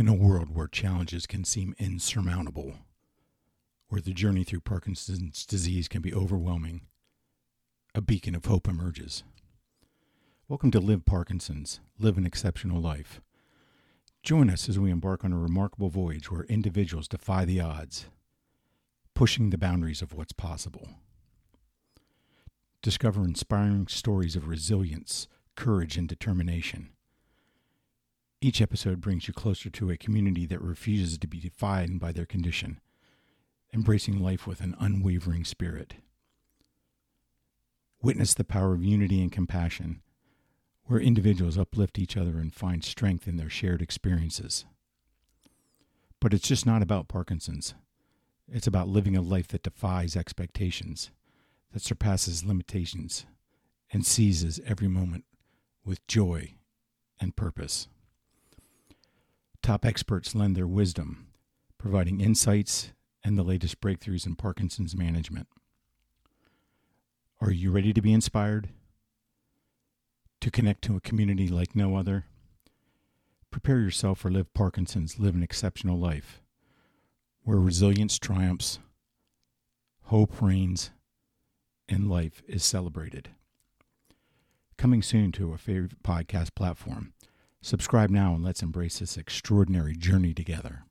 In a world where challenges can seem insurmountable, where the journey through Parkinson's disease can be overwhelming, a beacon of hope emerges. Welcome to Live Parkinson's, Live an Exceptional Life. Join us as we embark on a remarkable voyage where individuals defy the odds, pushing the boundaries of what's possible. Discover inspiring stories of resilience, courage, and determination each episode brings you closer to a community that refuses to be defined by their condition, embracing life with an unwavering spirit. Witness the power of unity and compassion, where individuals uplift each other and find strength in their shared experiences. But it's just not about Parkinson's. It's about living a life that defies expectations, that surpasses limitations, and seizes every moment with joy and purpose. Top experts lend their wisdom, providing insights and the latest breakthroughs in Parkinson's management. Are you ready to be inspired? To connect to a community like no other? Prepare yourself for Live Parkinson's Live an Exceptional Life, where resilience triumphs, hope reigns, and life is celebrated. Coming soon to a favorite podcast platform. Subscribe now and let's embrace this extraordinary journey together.